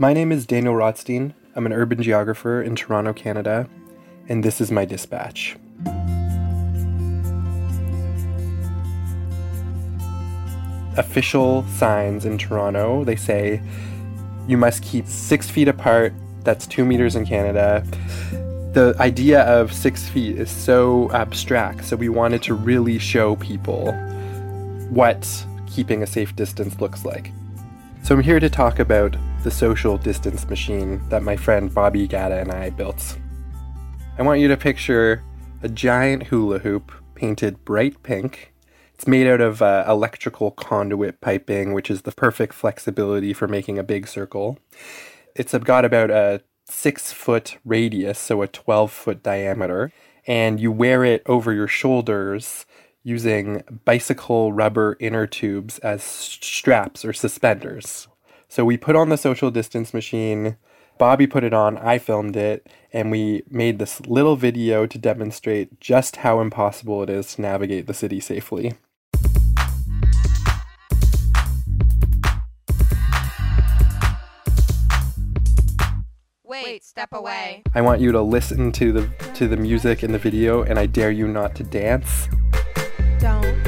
My name is Daniel Rotsztain. I'm an urban geographer in Toronto, Canada, and this is my dispatch. Official signs in Toronto, they say you must keep six feet apart. That's two meters in Canada. The idea of six feet is so abstract, so we wanted to really show people what keeping a safe distance looks like. So I'm here to talk about the social distance machine that my friend Bobby Gatta and I built. I want you to picture a giant hula hoop painted bright pink it's made out of uh, electrical conduit piping, which is the perfect flexibility for making a big circle. It's got about a six foot radius, so a 12 foot diameter, and you wear it over your shoulders using bicycle rubber inner tubes as straps or suspenders. So we put on the social distance machine. Bobby put it on, I filmed it, and we made this little video to demonstrate just how impossible it is to navigate the city safely. Wait, step away. I want you to listen to the to the music in the video and I dare you not to dance. Don't.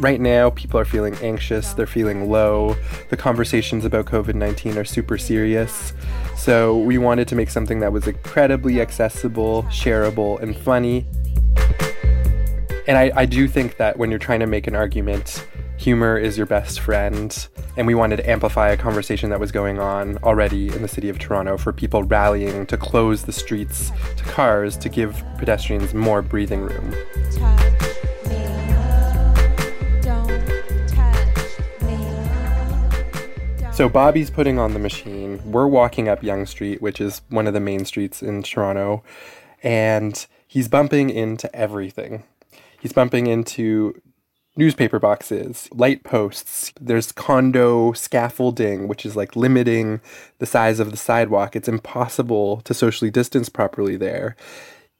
Right now, people are feeling anxious, they're feeling low. The conversations about COVID 19 are super serious. So, we wanted to make something that was incredibly accessible, shareable, and funny. And I, I do think that when you're trying to make an argument, humor is your best friend. And we wanted to amplify a conversation that was going on already in the city of Toronto for people rallying to close the streets to cars to give pedestrians more breathing room. So Bobby's putting on the machine. We're walking up Yonge Street, which is one of the main streets in Toronto, and he's bumping into everything. He's bumping into newspaper boxes, light posts. There's condo scaffolding, which is like limiting the size of the sidewalk. It's impossible to socially distance properly there.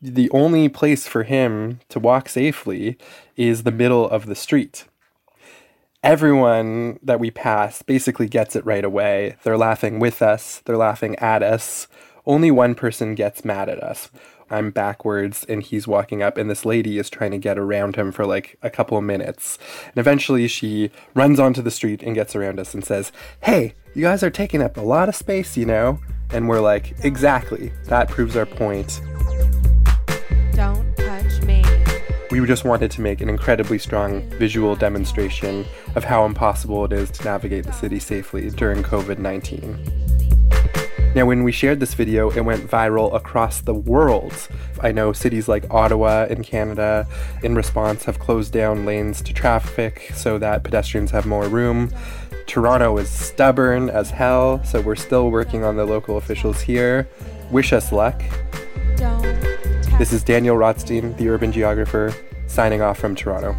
The only place for him to walk safely is the middle of the street. Everyone that we pass basically gets it right away. They're laughing with us, they're laughing at us. Only one person gets mad at us. I'm backwards and he's walking up, and this lady is trying to get around him for like a couple of minutes. And eventually she runs onto the street and gets around us and says, Hey, you guys are taking up a lot of space, you know? And we're like, Exactly. That proves our point. We just wanted to make an incredibly strong visual demonstration of how impossible it is to navigate the city safely during COVID 19. Now, when we shared this video, it went viral across the world. I know cities like Ottawa in Canada, in response, have closed down lanes to traffic so that pedestrians have more room. Toronto is stubborn as hell, so we're still working on the local officials here. Wish us luck. This is Daniel Rotsztain, the urban geographer, signing off from Toronto.